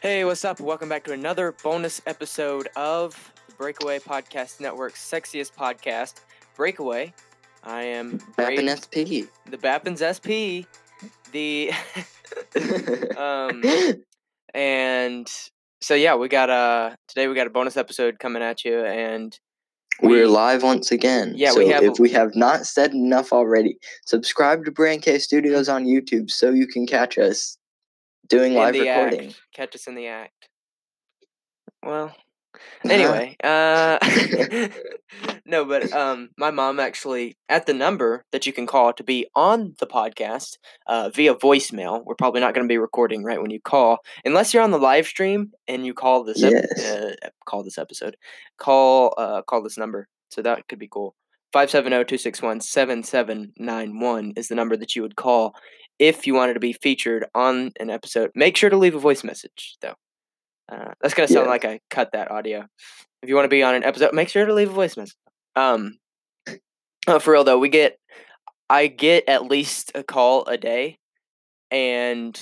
Hey, what's up? Welcome back to another bonus episode of the Breakaway Podcast Network's sexiest podcast, Breakaway. I am Bappin Braden- SP. the Bappins SP, the um, and so yeah, we got a today we got a bonus episode coming at you, and We're live once again. Yeah, so we have- if we have not said enough already, subscribe to Brand K Studios on YouTube so you can catch us doing in live the recording. act, catch us in the act. Well, anyway, uh, no, but um, my mom actually at the number that you can call to be on the podcast uh, via voicemail. We're probably not going to be recording right when you call, unless you're on the live stream and you call this. ep- Yes. uh, call this episode. Call uh, call this number. So that could be cool. 570-261-7791 is the number that you would call if you wanted to be featured on an episode. Make sure to leave a voice message though. Uh, that's gonna sound Yeah. like I cut that audio. If you want to be on an episode, make sure to leave a voice message. Um, oh, for real though, we get, I get at least a call a day, and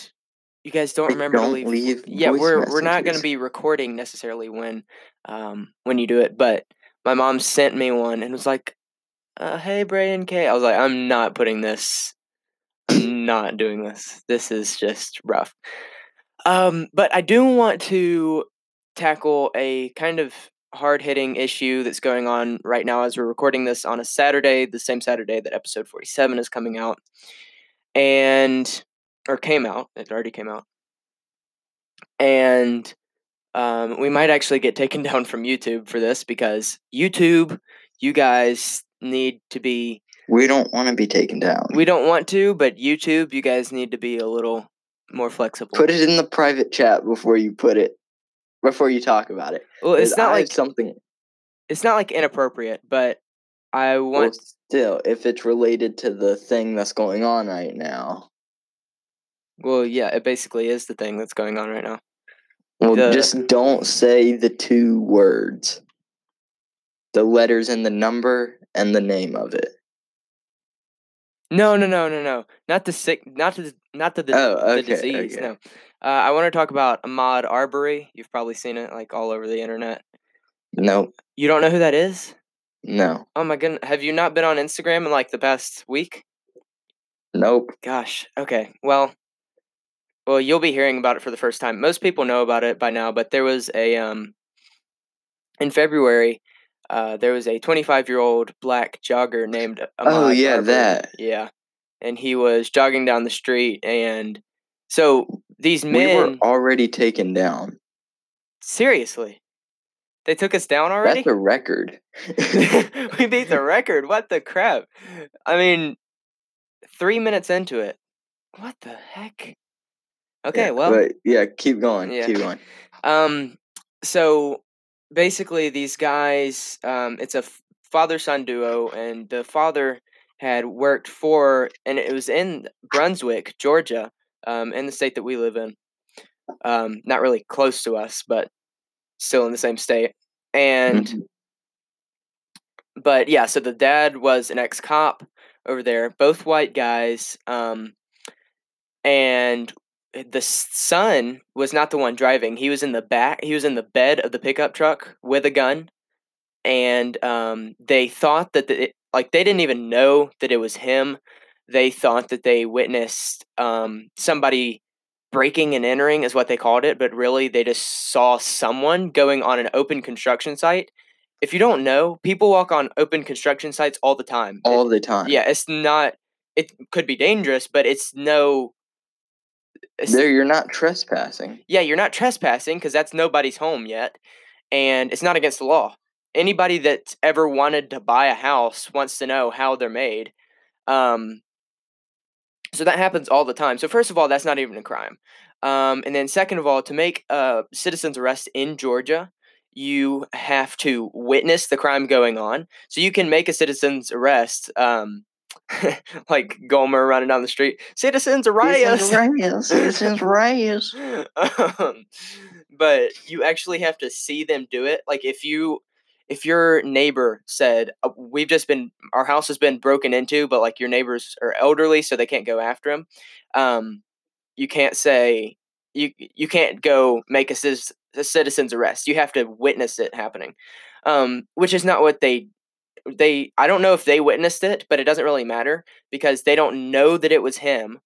you guys don't remember to don't leave. leave yeah, we're we're not gonna be recording necessarily when, um, when you do it. But my mom sent me one and was like, uh, "Hey, and K." I was like, "I'm not putting this. I'm not doing this. This is just rough." Um, but I do want to tackle a kind of hard hitting issue that's going on right now as we're recording this on a Saturday, the same Saturday that episode 47 is coming out. And, or came out, it already came out. And um, we might actually get taken down from YouTube for this because YouTube, you guys need to be, We don't want to be taken down. we don't want to, but YouTube, you guys need to be a little more flexible. put it in the private chat before you put it before you talk about it. well, it's not I like something it's not like inappropriate, but I well, want still if it's related to the thing that's going on right now. well, yeah, it basically is the thing that's going on right now. Well, The- just don't say the two words. The letters and the number and the name of it. No, no, no, no, no, not the sick, not the not the, Oh, the disease. okay. No, uh, I want to talk about Ahmaud Arbery. You've probably seen it like all over the internet. Nope. You don't know who that is? No. Oh my goodness, have you not been on Instagram in like the past week? Nope. Gosh. Okay. Well, well, you'll be hearing about it for the first time. Most people know about it by now, but there was a um in February, uh, there was a 25 year old black jogger named Ahmaud Oh, yeah, that. Yeah, and he was jogging down the street, and so these We were already taken down. seriously, they took us down already. That's a record. we beat the record. What the crap? I mean, three minutes into it. What the heck? Okay, Yeah, well, but yeah, keep going. Yeah. Keep going. um, so basically, these guys, um, it's a father son duo, and the father had worked for, and it was in Brunswick, Georgia, um, in the state that we live in. Um, not really close to us, but still in the same state. And Mhm. but yeah, so the dad was an ex cop over there, both white guys. Um, and the son was not the one driving. He was in the back. He was in the bed of the pickup truck with a gun, and um, they thought that the, it, like they didn't even know that it was him. They thought that they witnessed um, somebody breaking and entering, is what they called it, but really they just saw someone going on an open construction site. If you don't know, people walk on open construction sites all the time. It- All the time. yeah, it's not. It could be dangerous, but it's no. It's, There, you're not trespassing. yeah, you're not trespassing because that's nobody's home yet, and it's not against the law. Anybody that's ever wanted to buy a house wants to know how they're made. Um, so that happens all the time. So first of all, that's not even a crime. Um, and then second of all, to make a citizen's arrest in Georgia, you have to witness the crime going on. So you can make a citizen's arrest, um, like Gomer running down the street. Citizens arrest. Citizens Reyes. um, but you actually have to see them do it. Like if you if your neighbor said uh, we've just been our house has been broken into, but like your neighbors are elderly, so they can't go after him. Um, you can't say you you can't go make a, a citizen's arrest. You have to witness it happening, um, which is not what they they. I don't know if they witnessed it, but it doesn't really matter because they don't know that it was him.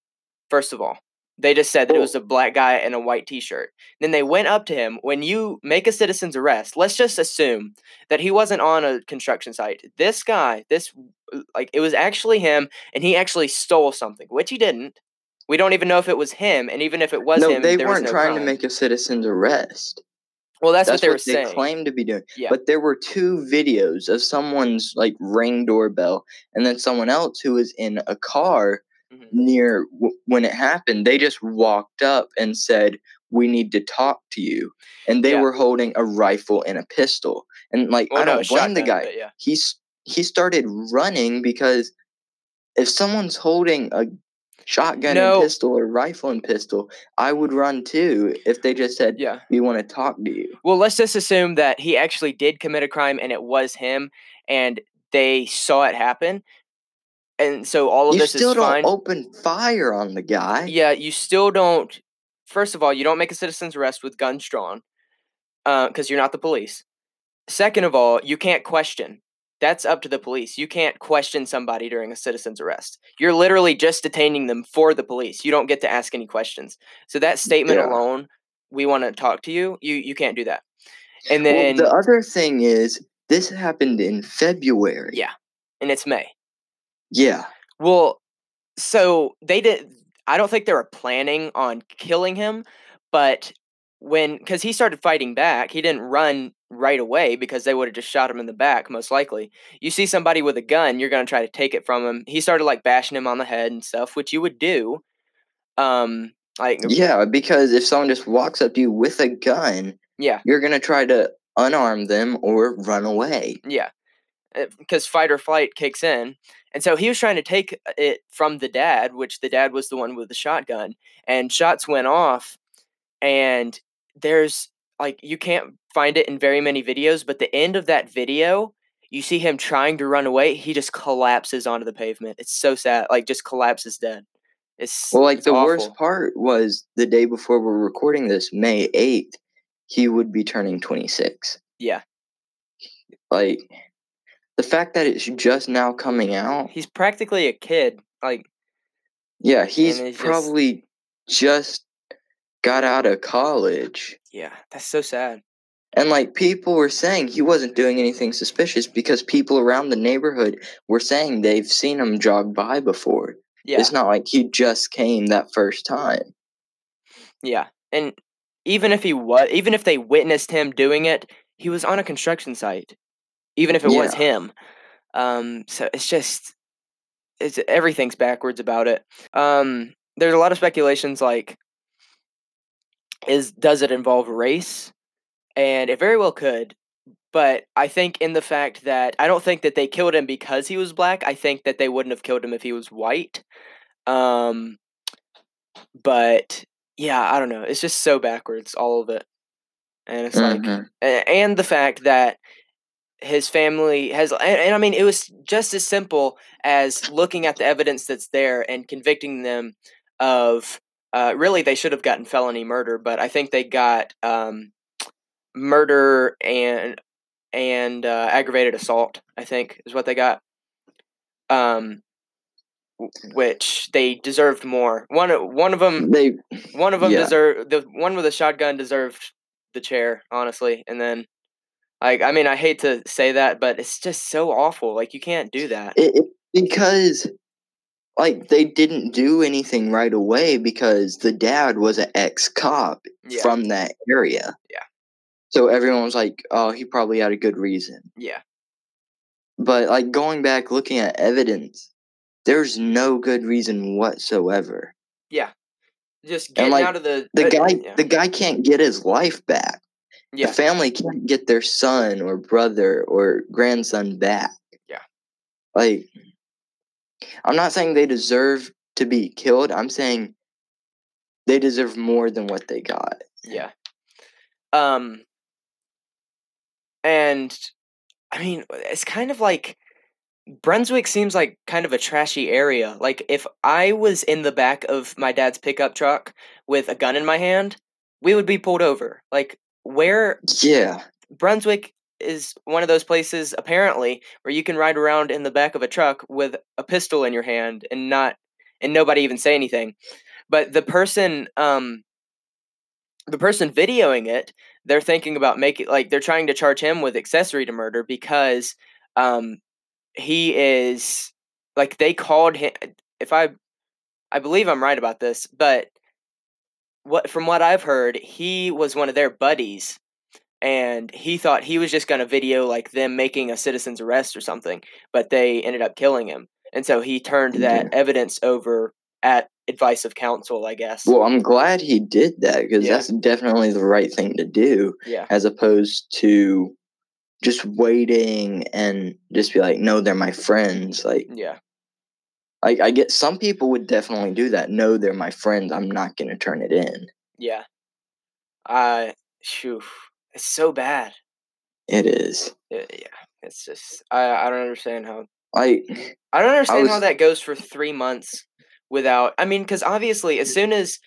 First of all, they just said that it was a black guy in a white T-shirt. Then they went up to him. When you make a citizen's arrest, let's just assume that he wasn't on a construction site. This guy, this uh, like it was actually him, and he actually stole something, which he didn't. We don't even know if it was him, and even if it was no, him, they weren't no trying crime. to make a citizen's arrest. Well, that's, That's what they were they saying. claimed to be doing. Yeah. But there were two videos of someone's like ring doorbell, and then someone else who was in a car Mhm. near w- when it happened. They just walked up and said, "We need to talk to you," and they Yeah. were holding a rifle and a pistol. And like, Well, I don't blame the guy. yeah. He's he started running because if someone's holding a shotgun No. and pistol or rifle and pistol, I would run too if they just said, Yeah. "We want to talk to you." Well, let's just assume that he actually did commit a crime and it was him, and they saw it happen, and so all of you this still is don't fine. open fire on the guy. Yeah, you still don't. First of all, you don't make a citizen's arrest with guns drawn, uh, because you're not the police. Second of all, you can't question. That's up to the police. You can't question somebody during a citizen's arrest. You're literally just detaining them for the police. You don't get to ask any questions. So that statement Yeah. alone, we want to talk to you. You you can't do that. And Well, then the other thing is, this happened in February. Yeah. and it's May. Yeah. Well, so they did. I don't think they were planning on killing him, but when because he started fighting back, he didn't run right away because they would have just shot him in the back, most likely. You see somebody with a gun, you're gonna try to take it from him. He started like bashing him on the head and stuff, which you would do. Um, like Yeah, because if someone just walks up to you with a gun, yeah, you're gonna try to unarm them or run away. yeah, because fight or flight kicks in, and so he was trying to take it from the dad, which the dad was the one with the shotgun, and shots went off, and there's like you can't find it in very many videos, but the end of that video, you see him trying to run away, he just collapses onto the pavement. It's so sad, like just collapses dead. It's Well, like it's the worst part was the day before we're recording this, May 8th, he would be turning 26. Yeah, Like the fact that it's just now coming out. he's practically a kid. Like Yeah, he's it's just- probably just got out of college. yeah, that's so sad. And like people were saying he wasn't doing anything suspicious because people around the neighborhood were saying they've seen him jog by before. Yeah, It's not like he just came that first time. Yeah, and even if he was, even if they witnessed him doing it, he was on a construction site. Even if it was him, um, so it's just, it's everything's backwards about it. Um, there's a lot of speculations like, is does it involve race? And it very well could, but I think in the fact that I don't think that they killed him because he was black. I think that they wouldn't have killed him if he was white. Um, but yeah, I don't know. It's just so backwards, all of it. And it's like, Mhm. a- and the fact that his family has, and, and I mean, it was just as simple as looking at the evidence that's there and convicting them of, uh, really, they should have gotten felony murder, but I think they got um, murder and and uh, aggravated assault. I think is what they got. Um, which they deserved more. One one of them They one of them Yeah. deserved the one with the shotgun deserved the chair, honestly. And then, like, I mean, I hate to say that, but it's just so awful. Like, you can't do that. it, it- because like they didn't do anything right away because the dad was an ex cop Yeah. from that area. Yeah. So everyone was like, "Oh, he probably had a good reason." Yeah, But like going back looking at evidence, there's no good reason whatsoever. Yeah. Just getting like, out of the The uh, guy Yeah, the guy can't get his life back. yeah, The family can't get their son or brother or grandson back. Yeah. Like I'm not saying they deserve to be killed. I'm saying they deserve more than what they got. yeah. Um, and I mean, it's kind of like Brunswick seems like kind of a trashy area. Like, if I was in the back of my dad's pickup truck with a gun in my hand, we would be pulled over. Like where Yeah. Brunswick is one of those places apparently where you can ride around in the back of a truck with a pistol in your hand and not and nobody even say anything. But the person um the person videoing it, they're thinking about making like they're trying to charge him with accessory to murder because um he is like they called him if I I believe I'm right about this, but what from what I've heard, he was one of their buddies and he thought he was just going to video like them making a citizen's arrest or something, but they ended up killing him. And so he turned that Yeah. evidence over at advice of counsel, I guess. Well, I'm glad he did that because Yeah. that's definitely the right thing to do, yeah. as opposed to just waiting and just be like, "No, they're my friends." Like, Yeah. I, I get some people would definitely do that. No, they're my friends. I'm not gonna turn it in. Yeah. Uh phew, it's so bad. It is Uh, yeah. It's just I I don't understand how like, I don't understand how was- that goes for 3 months without I mean cuz obviously as soon as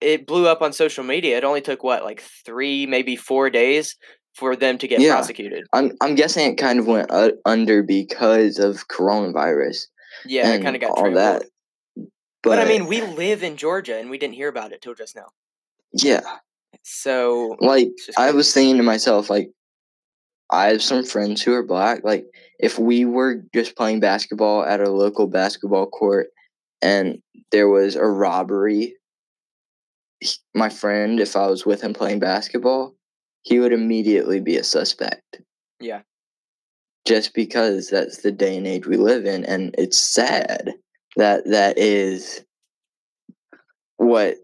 it blew up on social media, it only took what like 3 maybe 4 days for them to get Yeah. prosecuted. I'm I'm guessing it kind of went uh, under because of coronavirus Yeah, it kind of got all trampled. that. But, I mean, we live in Georgia and we didn't hear about it till just now. yeah, So like I was thinking to myself, like, I have some friends who are black. Like, if we were just playing basketball at a local basketball court and there was a robbery, he- my friend, if I was with him playing basketball, he would immediately be a suspect. Yeah. Just because that's the day and age we live in, and it's sad that that is what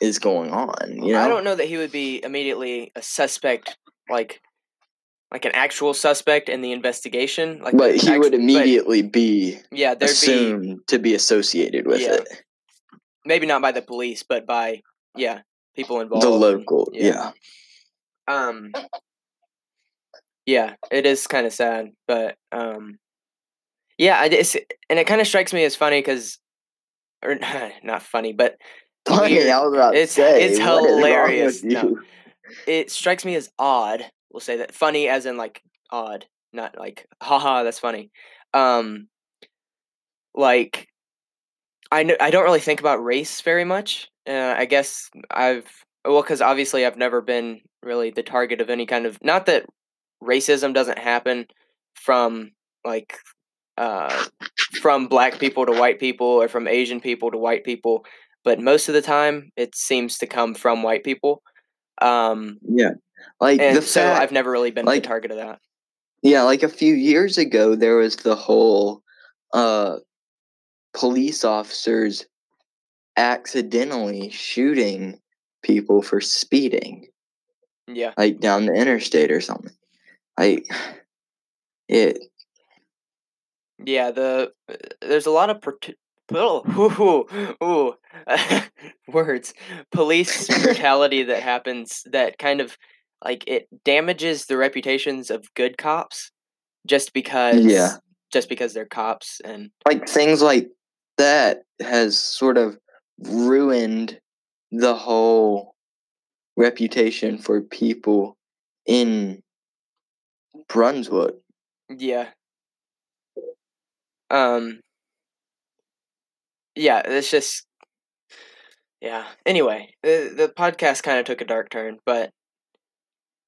is going on. You know, I don't know that he would be immediately a suspect, like like an actual suspect in the investigation. Like, but he act- would but, immediately be yeah, there'd be assumed to be associated with Yeah. it. maybe not by the police, but by yeah people involved. The and- local, yeah. yeah. Um. Yeah, it is kind of sad, but um, yeah, I just and it kind of strikes me as funny because, or not funny, but Funny, Weird. I was about to It's- say, it's what is wrong hilarious. No. it strikes me as odd. We'll say that funny as in like odd, not like haha, that's funny. Um like I know I don't really think about race very much. Uh, I guess I've well cuz obviously I've never been really the target of any kind of not that racism doesn't happen from like uh from black people to white people or from Asian people to white people, but most of the time it seems to come from white people. Um Yeah, like and the so fact, I've never really been like- the target of that. yeah, like a few years ago, there was the whole uh, police officers accidentally shooting people for speeding, Yeah. like down the interstate or something. Like it, Yeah, the uh, there's a lot of ooh, ooh, words police brutality that happens that kind of like it damages the reputations of good cops just because Yeah. just because they're cops and like things like that has sort of ruined the whole reputation for people in Brunswick. yeah um yeah it's just yeah anyway the, the podcast kind of took a dark turn but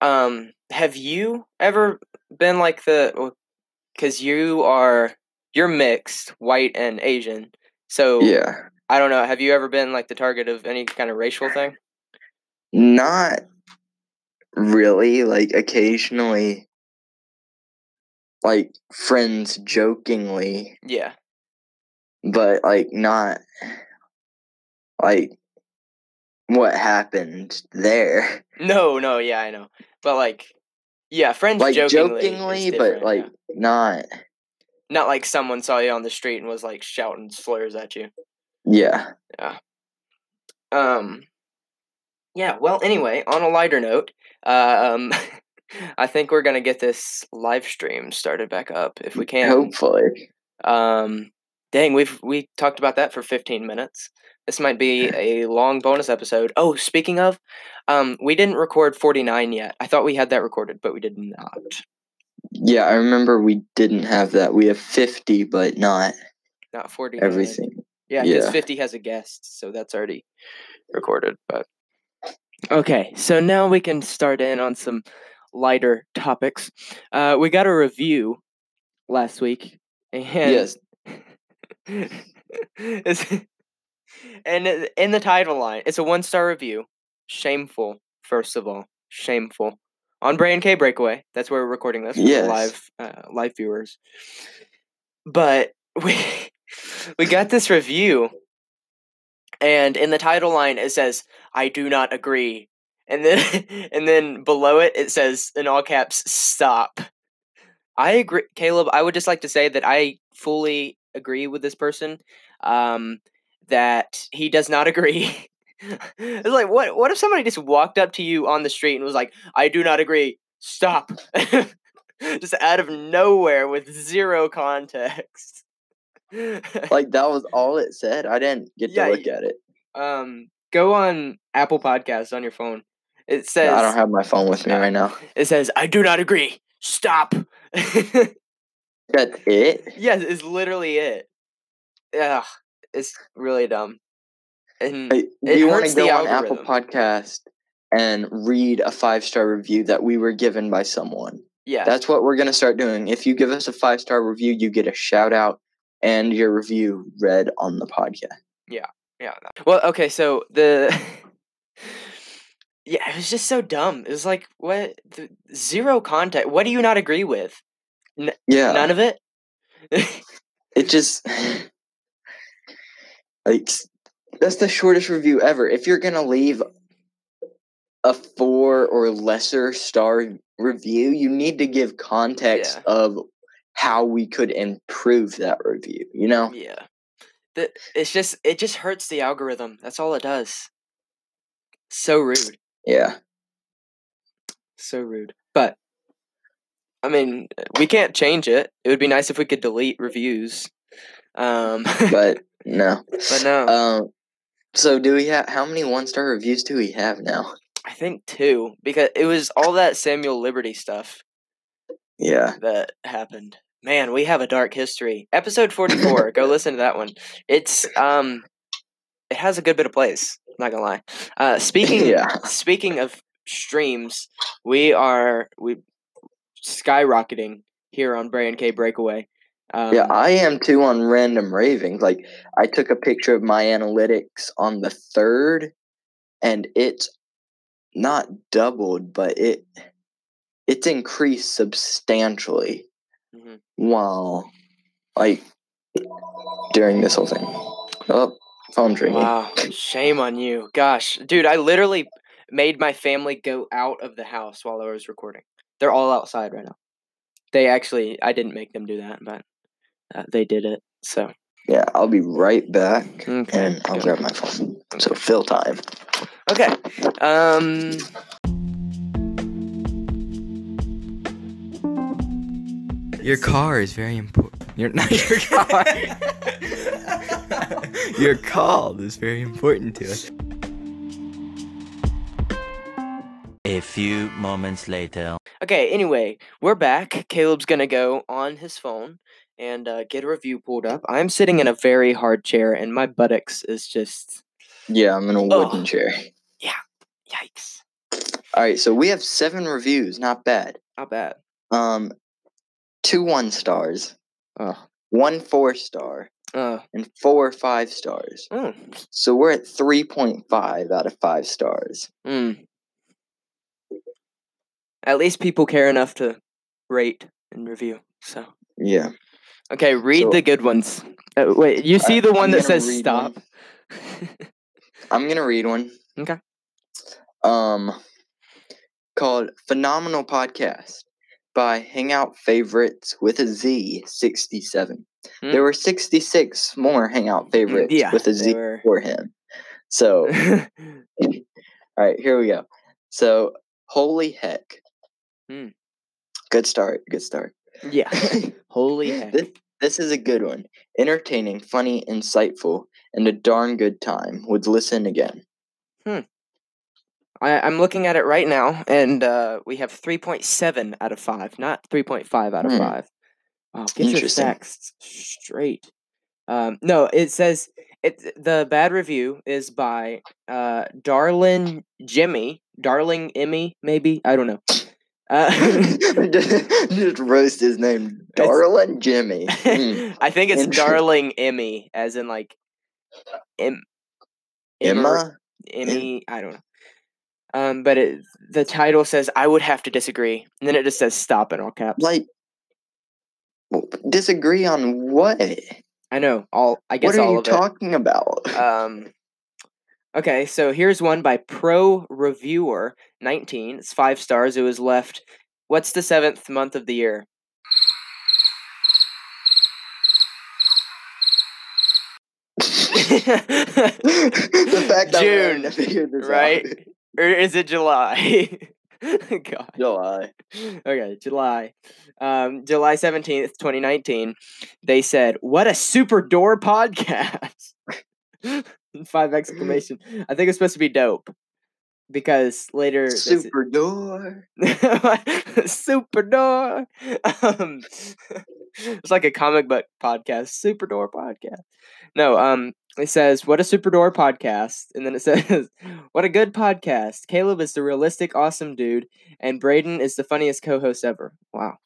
um have you ever been like the because you are you're mixed white and asian so Yeah. i don't know have you ever been like the target of any kind of racial thing Not really, like occasionally like friends jokingly, yeah but like not like what happened there. no no yeah i know but like yeah friends Like jokingly, jokingly, but like yeah. not not like someone saw you on the street and was like shouting slurs at you Yeah. yeah. Um. Yeah. Well. Anyway, on a lighter note, um, I think we're gonna get this live stream started back up if we can. Hopefully. Um. Dang, we've we talked about that for 15 minutes. This might be a long bonus episode. Oh, speaking of, um, we didn't record 49 yet. I thought we had that recorded, but we did not. Yeah, I remember we didn't have that. We have 50, but not Not 49. everything. Yeah, because Yeah. 50 has a guest, so that's already recorded. But okay, so now we can start in on some lighter topics. Uh, we got a review last week, and yes. and in the title line, it's a one star review. Shameful, first of all, shameful. On Bray and K Breakaway, that's where we're recording this Yes. live uh, live viewers. But we we got this review, and in the title line it says, "I do not agree," and then and then below it it says in all caps, "Stop." I agree, Caleb. I would just like to say that I fully agree with this person. Um, that he does not agree. it's like what? What if somebody just walked up to you on the street and was like, "I do not agree. Stop." just out of nowhere with zero context. Like that was all it said. I didn't get Yeah, to look at it. um, go on Apple Podcasts on your phone. It says No, I don't have my phone with me right now. it says I do not agree. Stop. That's it. Yes, it's literally it. Yeah, it's really dumb. And Hey, do It you want to the go on Apple. Podcast and read a five star review that we were given by someone? yeah, That's what we're gonna start doing. If you give us a five star review, you get a shout out and your review read on the podcast. yeah. Yeah. Well, okay, so the yeah, it was just so dumb. It was like what the, zero context. What do you not agree with? Yeah, None of it. it just like that's the shortest review ever. If you're gonna leave a four or lesser star review, you need to give context Yeah. of how we could improve that review. You know? yeah, the, it's just it just hurts the algorithm. That's all it does. So rude. Yeah. So rude. But I mean, we can't change it. It would be nice if we could delete reviews. Um, But no. but no, Um. So do we have how many one star reviews do we have now? I think two because it was all that Samuel Liberty stuff Yeah. that happened. Man, we have a dark history. Episode forty four. go listen to that one. It's um, it has a good bit of plays. Not gonna lie. Uh, speaking Yeah. speaking of streams, we are we skyrocketing here on Bray and K Breakaway. Um, Yeah, I am too on random ravings. Like I took a picture of my analytics on the third, and it's not doubled, but it it's increased substantially. Mhm. While like during this whole thing. Oh, phone ringing. Wow, shame on you. Gosh, dude, I literally made my family go out of the house while I was recording. They're all outside right now. They actually, I didn't make them do that, but uh, they did it. So, Yeah, I'll be right back, okay. and I'll go. grab my phone. So fill time. Okay. Um, Your car is very important. Your not your car. your call is very important to us. A few moments later. okay, anyway, we're back. Caleb's gonna go on his phone and uh, get a review pulled up. I'm sitting in a very hard chair, and my buttocks is just. Yeah, I'm in a wooden Oh. chair. Yeah, yikes. All right, so we have seven reviews. Not bad. Not bad. Um, two one stars, Oh. one four star, Uh, and four five stars. oh. So we're at three point five out of five stars. Mm. At least people care enough to rate and review. So Yeah. okay, read So- the good ones. Uh, wait, you see I- the one I'm that says stop? I'm gonna read one. Okay. Um, called "Phenomenal Podcast" by Hangout Favorites with a Z sixty seven. Hmm. There were sixty six more Hangout favorites yeah, with a Z were. for him. So, all right, here we go. So, holy heck! Hmm. Good start. Good start. yeah. Holy heck. This, This is a good one. Entertaining, funny, insightful, and a darn good time. Would listen again. I, I'm looking at it right now, and uh, we have 3.7 out of 5, not 3.5 out of Hmm. 5. Wow, get your facts straight. Um, no, it says it. The bad review is by uh, Darlin Jimmy, Darling Emmy, maybe I don't know. Uh, just, roast his name, Darlin Jimmy. Hmm. I think it's Darling Emmy, as in like em, Emma. Emmy. I don't know. Um, but it, the title says I would have to disagree, and then it just says stop in all caps. Like, disagree on what? I know all. I guess What are all you talking about? Um. Okay, so here's one by Pro Reviewer 19. It's five stars. It was left. What's the seventh month of the year? the fact that June, to figure this out. right? or is it July? God. July. Okay, July. Um, July 17th, 2019. They said, What a super door podcast! Five exclamation. I think it's supposed to be dope. Because later. Super door. super door. Um, it's like a comic book podcast. Super door podcast. No, um, it says, What a super door podcast. And then it says, What a good podcast. Caleb is the realistic, awesome dude, and Braden is the funniest co host ever. Wow.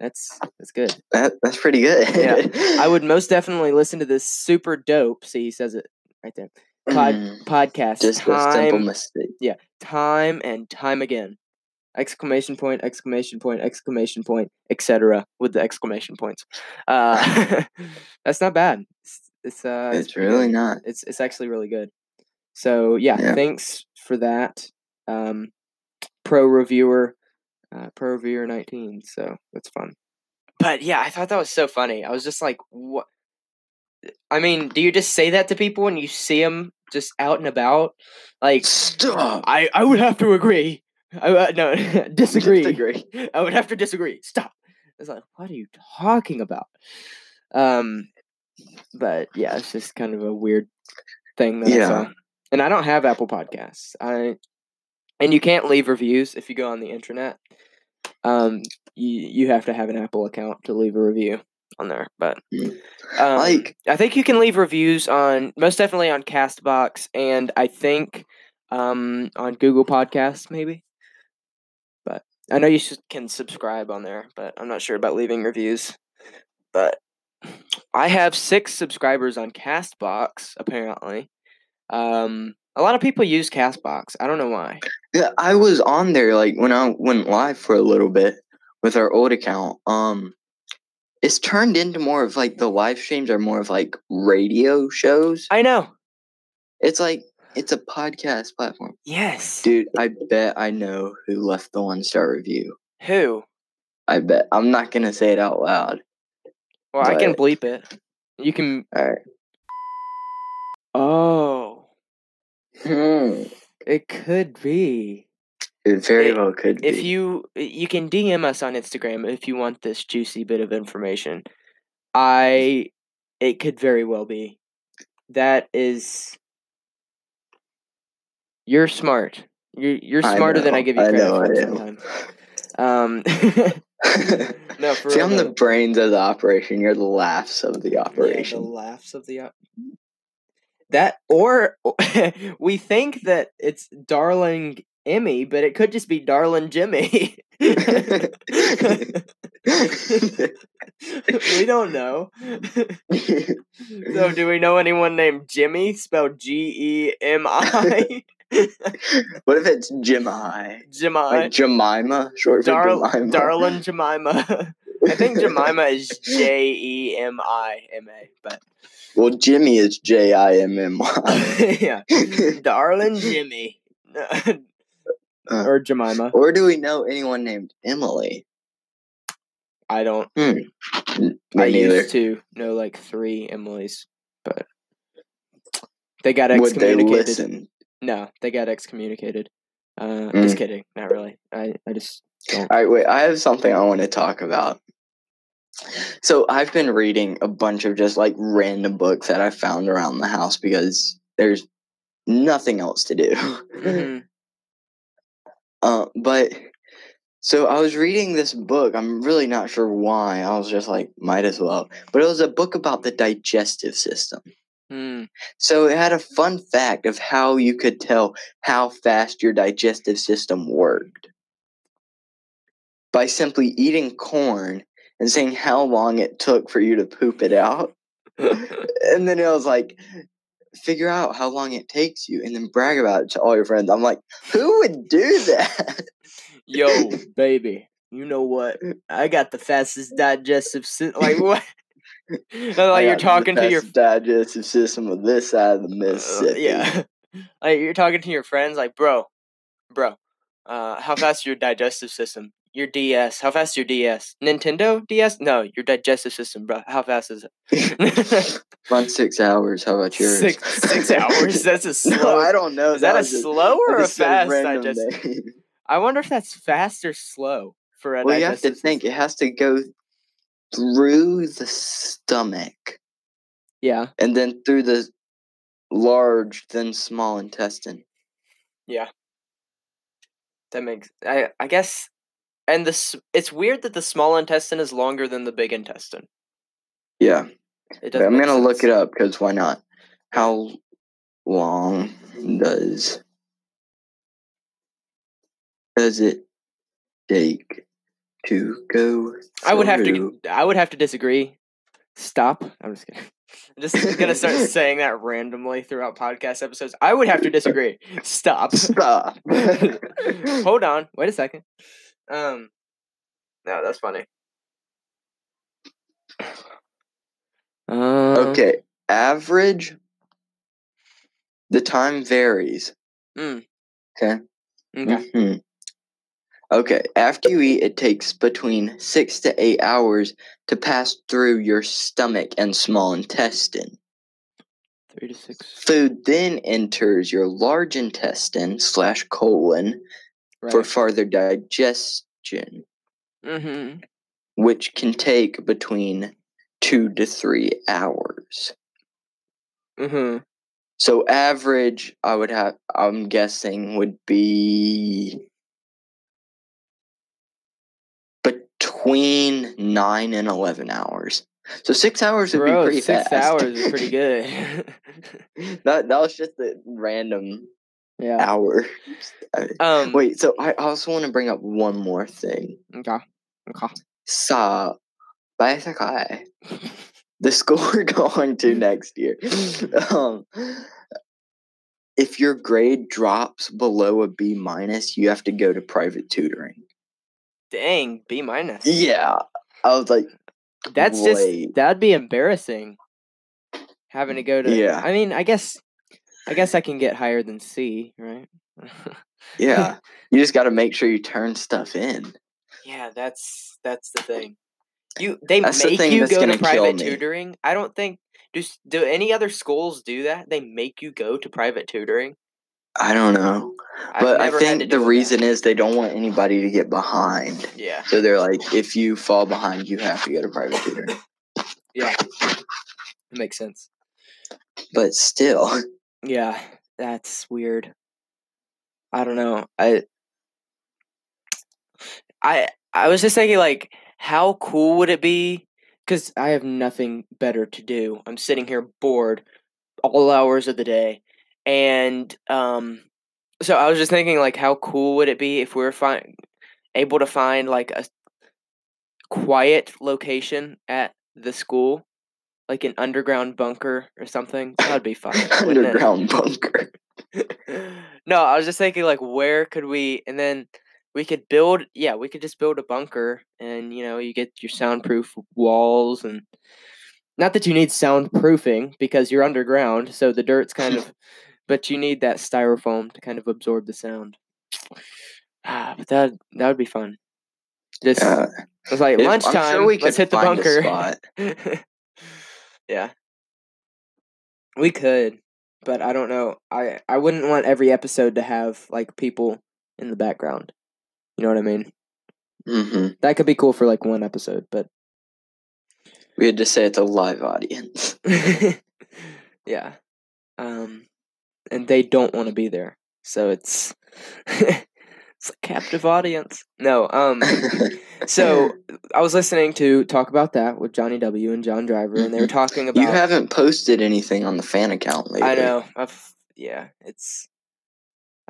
That's that's good. That, that's pretty good. Yeah, I would most definitely listen to this super dope. See, he says it right there. Pod, Mm, podcast. Just a simple time, mistake. time and time again. Exclamation point! Exclamation point! Exclamation point! Etc. With the exclamation points. Uh, that's not bad. It's, it's uh, It's pretty really not. It's it's actually really good. So yeah, Yeah. thanks for that. Um, pro reviewer, uh, pro reviewer nineteen. So that's fun. But yeah, I thought that was so funny. I was just like, what? I mean, do you just say that to people when you see them just out and about? Like, Stop. I I would have to agree. I, uh, no, disagree. Disagree. I would have to disagree. Stop. It's like, what are you talking about? Um, but yeah, it's just kind of a weird thing that I Yeah. saw. And I don't have Apple Podcasts. I and you can't leave reviews if you go on the internet. Um, you you have to have an Apple account to leave a review on there. But um, Like, I think you can leave reviews on most definitely on Castbox and I think um on Google Podcasts maybe. But I know you can subscribe on there, but I'm not sure about leaving reviews. But I have six subscribers on Castbox apparently. Um, a lot of people use Castbox. I don't know why. yeah, I was on there like when I went live for a little bit with our old account. Um, it's turned into more of like the live streams are more of like radio shows. I know. It's like it's a podcast platform. Yes. Dude, I bet I know who left the one star review. Who? I bet I'm not gonna say it out loud. Well, I can bleep it. You can. All right. Oh, Hmm. it could be. It very It- well could if be. you you can DM us on Instagram if you want this juicy bit of information. I it could very well be. That is you're smart. You're you're I smarter than I give you I credit know for I sometimes. Um No, for See, real I'm the brains of the operation. You're the laughs of the yeah, the operation. laughs of the op- that or we think that it's darling Emmy, but it could just be darling Jimmy. we don't know. so, do we know anyone named Jimmy, spelled G E M I? what if it's Jemai? Jemima. Like Jemima, short for Jemima. darling Jemima. I think Jemima is J E M I M A, but Well, Jimmy is J I M M Y. yeah, darling Jimmy Uh, or Jemima. Or do we know anyone named Emily? I don't. N- Me I neither. used to know like three Emily's, but they got Would they excommunicated. listen? No, they got excommunicated. Uh, Mm. Just kidding. Not really. I, I just don't. All right, wait. I have something I want to talk about. So I've been reading a bunch of just like random books that I found around the house because there's nothing else to do. Mhm. Uh, but so I was reading this book. I'm really not sure why. I was just like, might as well. But it was a book about the digestive system. Mm. So it had a fun fact of how you could tell how fast your digestive system worked by simply eating corn and saying how long it took for you to poop it out. and then it was like, figure out how long it takes you and then brag about it to all your friends. I'm like, who would do that? Yo, baby, you know what? I got the fastest digestive system. Like what? like you're talking to your digestive system of this side of the Uh, Mississippi. yeah. like you're talking to your friends, like, bro, bro, uh, how fast is your digestive system? Your DS, how fast is your DS? Nintendo DS? No, your digestive system, bro. How fast is it? Run six hours. How about yours? Six six hours. That's a no, slow. I don't know. is that a was just- slow or a fast digestive? name. I wonder if that's fast or slow for a Well, you have to think. system. It has to go through the stomach Yeah, and then through the large, then small intestine. Yeah. That makes. I I guess. And this, it's weird that the small intestine is longer than the big intestine. Yeah. I'm gonna look it up because why not? How long does does it take to go? I would have to. I would have to disagree. Stop. I'm just kidding. I'm just gonna start saying that randomly throughout podcast episodes. I would have to disagree. Stop. Stop. Hold on. Wait a second. Um. No, that's funny. Um, okay, average. The time varies. Mm. Okay. Okay. Mhm. Okay, after you eat, it takes between six to eight hours to pass through your stomach and small intestine. Three to six. Food then enters your large intestine slash colon for Right. further digestion, Mm-hmm. which can take between two to three hours. Mm-hmm. So average, I would have. I'm guessing would be between nine and eleven hours. So six hours would Bro, be pretty six fast. hours is pretty good. that that was just a random yeah. hour. Um. Wait, so I also want to bring up one more thing. Okay. Okay. So basically, the school we're going to next year. Um, if your grade drops below a B minus, you have to go to private tutoring. Dang. B minus. Yeah, I was like, That's Wait. just that'd be embarrassing. Having to go to Yeah. I mean, I guess I guess I can get higher than C, right? yeah, you just got to make sure you turn stuff in. yeah, that's that's the thing. You they That's make thing you go to private tutoring. I don't think do do any other schools do that? They make you go to private tutoring. I don't know, but I never had to think the with that. reason is they don't want anybody to get behind. Yeah, So they're like, if you fall behind, you have to go to private tutoring. yeah, it makes sense. But still, Yeah, that's weird. I don't know. I I I was just thinking like how cool would it be cuz I have nothing better to do. I'm sitting here bored all hours of the day and um so I was just thinking like how cool would it be if we were find able to find like a quiet location at the school like an underground bunker or something. That'd be fun. underground bunker. no, I was just thinking like where could we and then we could build yeah, we could just build a bunker and you know, you get your soundproof walls and not that you need soundproofing because you're underground, so the dirt's kind of but you need that styrofoam to kind of absorb the sound. Ah, but that that would be fun. Just Yeah. it's like If- lunchtime. Sure we could let's hit the bunker. Yeah. We could, but I don't know. I I wouldn't want every episode to have like people in the background. You know what I mean? hmm That could be cool for like one episode, but We had to say it's a live audience. yeah. Um, and they don't want to be there, so it's it's a captive audience. No. Um. So I was listening to talk about that with Johnny W and John Driver, and they were talking about. you haven't posted anything on the fan account lately. I know. I've yeah. It's.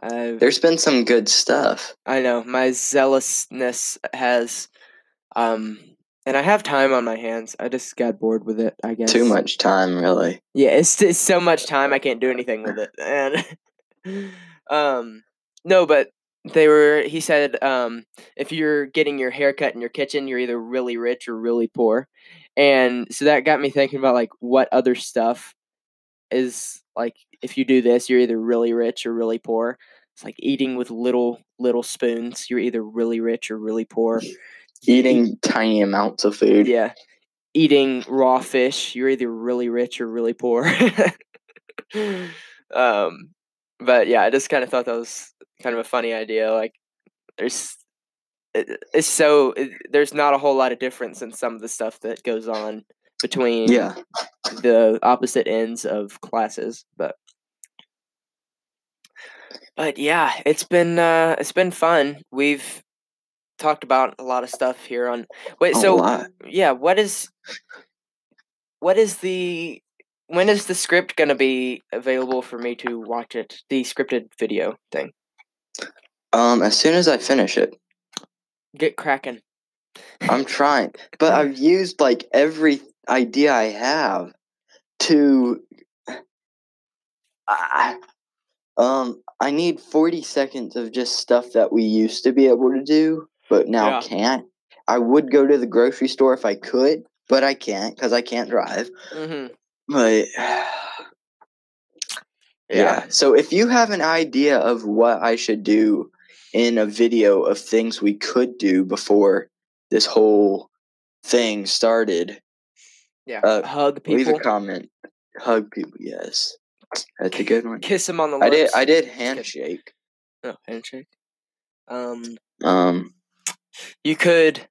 I've, There's been some good stuff. I know my zealousness has, um, and I have time on my hands. I just got bored with it. I guess Too much time, really. Yeah, it's, it's so much time I can't do anything with it. And um, no, but they were. He said, um, if you're getting your hair cut in your kitchen, you're either really rich or really poor. And so that got me thinking about like what other stuff is like if you do this, you're either really rich or really poor. It's like eating with little little spoons. You're either really rich or really poor. Eating tiny amounts of food. Yeah. Eating raw fish, you're either really rich or really poor. um but yeah, I just kind of thought that was kind of a funny idea like there's it, it's so it, there's not a whole lot of difference in some of the stuff that goes on between Yeah. the opposite ends of classes but but yeah it's been uh it's been fun we've talked about a lot of stuff here on wait A so lot. yeah what is what is the when is the script going to be available for me to watch it the scripted video thing Um, as soon as I finish it, get cracking I'm trying. But I've used like every idea I have to. I, um, I need 40 seconds of just stuff that we used to be able to do, but now Yeah. can't. I would go to the grocery store if I could, but I can't because I can't drive. mm-hmm. But yeah. So if you have an idea of what I should do in a video of things we could do before this whole thing started, yeah Uh, hug people. leave a comment. Hug people, yes. That's a good one. kiss them on the lips I did I did handshake. oh, handshake um Um You could,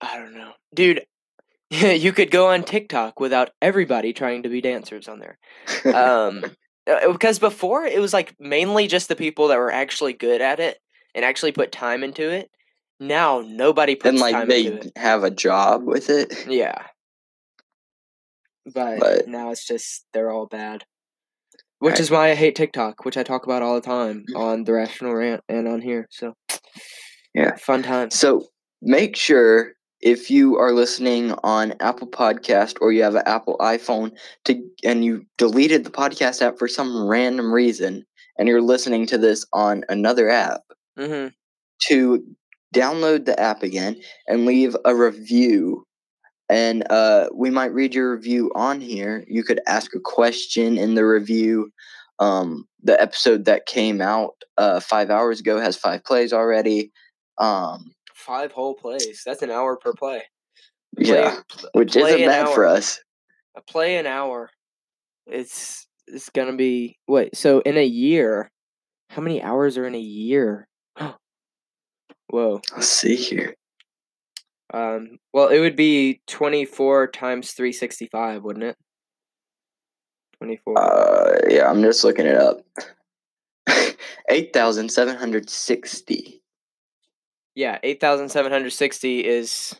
I don't know, dude. you could go on TikTok without everybody trying to be dancers on there. Um, Uh, uh, because before it was like mainly just the people that were actually good at it and actually put time into it. Now nobody puts and like they have a job with it. Yeah, but, But- now it's just they're all bad. Which Right. is why I hate TikTok, which I talk about all the time mm. on the Rational Rant and on here. So Yeah. fun time. So make sure if you are listening on Apple Podcast or you have an Apple iPhone to and you deleted the podcast app for some random reason and you're listening to this on another app hmm to download the app again and leave a review. And uh, we might read your review on here. You could ask a question in the review. Um, the episode that came out uh, five hours ago has five plays already. Um, Five whole plays. That's an hour per play. Play- yeah which play isn't bad for us A play an hour. It's it's gonna be wait. So in a year, how many hours are in a year? Whoa. let's see here Um. Well, it would be twenty four times three sixty five, wouldn't it? Twenty four. uh, yeah i'm just looking it up eight thousand seven hundred sixty is.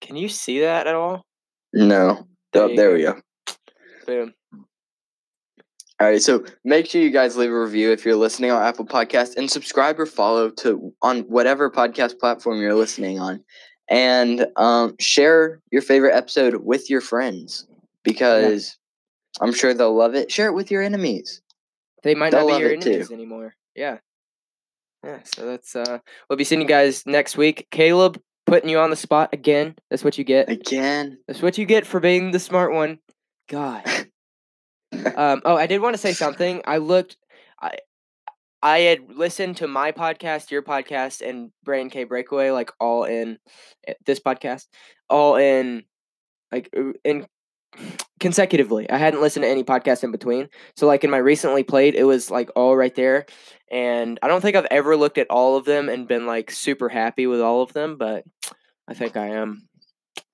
Can you see that at all? no There oh, there we go Boom. All right, so make sure you guys leave a review if you're listening on Apple Podcast and subscribe or follow to on whatever podcast platform you're listening on, and um, share your favorite episode with your friends because I'm sure they'll love it. Share it with your enemies. They might They'll not be your it too. enemies anymore. Yeah. Yeah, so that's uh we'll be seeing you guys next week. Caleb putting you on the spot again. That's what you get. Again, That's what you get for being the smart one. God. um oh, I did want to say something. I looked I I had listened to my podcast, your podcast, and BrayCay Breakaway like all in eh, this podcast, all in like uh, in consecutively. I hadn't listened to any podcast in between. So like in my recently played, it was like all right there. And I don't think I've ever looked at all of them and been like super happy with all of them, but I think I am.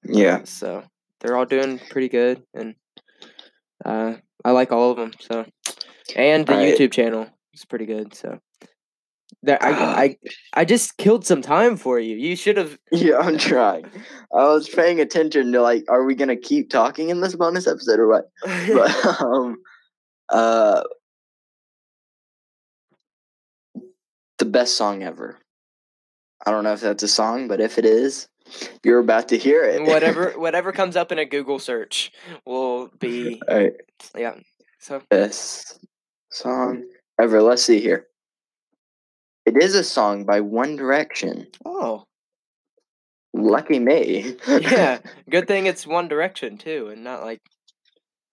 Yeah. So they're all doing pretty good, and uh, I like all of them. So, and the. YouTube channel is pretty good. So, that I, Ah. I I just killed some time for you. You should have. Yeah, I'm trying. I was paying attention to like, are we gonna keep talking in this bonus episode or what? But um, uh, best song ever. I don't know if that's a song, but if it is, you're about to hear it. whatever whatever comes up in a Google search will be All right, yeah. So best song ever. Let's see here. It is a song by One Direction. oh Lucky me. yeah, good thing it's One Direction too, and not like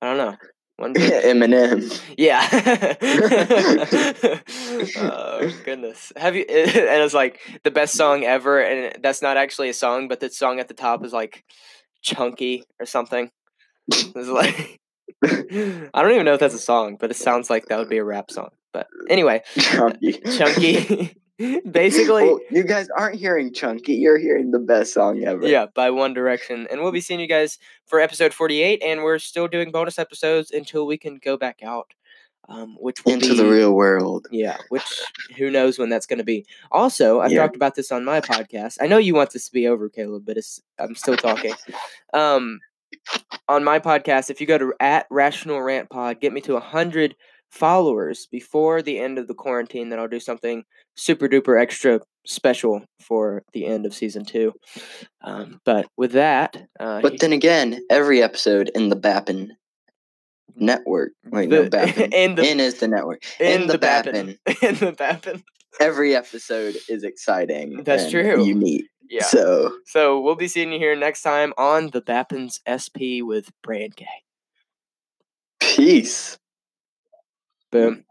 I don't know one. Eminem. Yeah. oh goodness. Have you? And it's like the best song ever, and that's not actually a song, but the song at the top is like chunky or something. It's like I don't even know if that's a song, but it sounds like that would be a rap song. But anyway, Chunky. chunky. Basically, Well, you guys aren't hearing Chunky. You're hearing the best song ever. yeah, by One Direction, and we'll be seeing you guys for episode forty-eight, and we're still doing bonus episodes until we can go back out, um, which Into be the real world. Yeah, which who knows when that's going to be. Also, I've Yeah. talked about this on my podcast. I know you want this to be over, Caleb, but it's I'm still talking. Um, on my podcast, if you go to at Rational Rant Pod, get me to a hundred followers before the end of the quarantine, then I'll do something super duper extra special for the end of season two. Um, but with that, uh, But then again, every episode in the Bappin network. Wait, no, The- Bappin. in the- in is the network. in, in the, the Bappin, in the Bappin, Every episode is exciting. That's and true. Unique. yeah. So So we'll be seeing you here next time on the Bappins SP with BrayCay. peace. Boom.